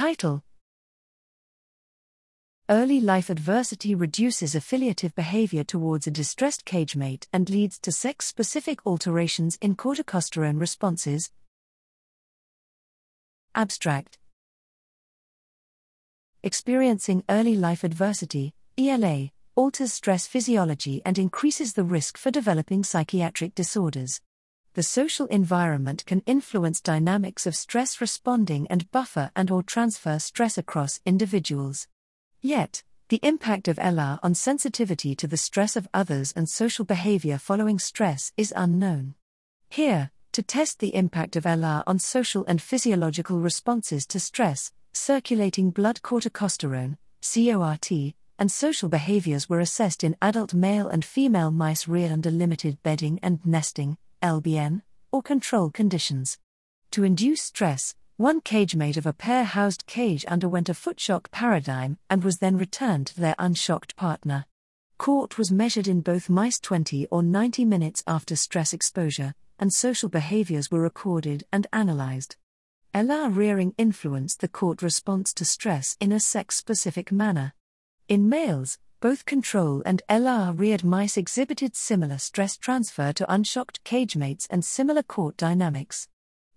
Title Early life adversity reduces affiliative behavior towards a distressed cagemate and leads to sex specific alterations in corticosterone responses. Abstract Experiencing early life adversity, ELA, alters stress physiology and increases the risk for developing psychiatric disorders. The social environment can influence dynamics of stress responding and buffer and or transfer stress across individuals. Yet, the impact of ELA on sensitivity to the stress of others and social behavior following stress is unknown. Here, to test the impact of ELA on social and physiological responses to stress, circulating blood corticosterone, CORT, and social behaviors were assessed in adult male and female mice reared under limited bedding and nesting, LBN, or control conditions. To induce stress, one cagemate of a pair housed cage underwent a foot shock paradigm and was then returned to their unshocked partner. CORT was measured in both mice 20 or 90 minutes after stress exposure, and social behaviors were recorded and analyzed. ELA rearing influenced the CORT response to stress in a sex specific manner. In males, both control and ELA reared mice exhibited similar stress transfer to unshocked cagemates and similar CORT dynamics.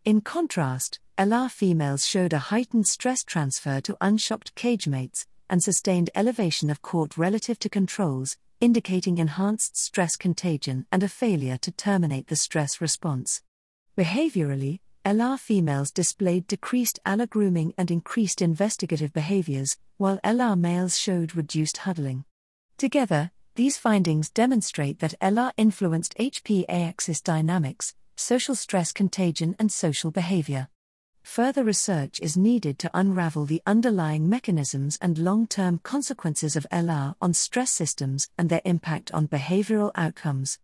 In contrast, ELA females showed a heightened stress transfer to unshocked cagemates and sustained elevation of CORT relative to controls, indicating enhanced stress contagion and a failure to terminate the stress response. Behaviorally, LR females displayed decreased allogrooming and increased investigative behaviors, while LR males showed reduced huddling. Together, these findings demonstrate that ELA influenced HPA axis dynamics, social stress contagion, and social behavior. Further research is needed to unravel the underlying mechanisms and long term consequences of ELA on stress systems and their impact on behavioral outcomes.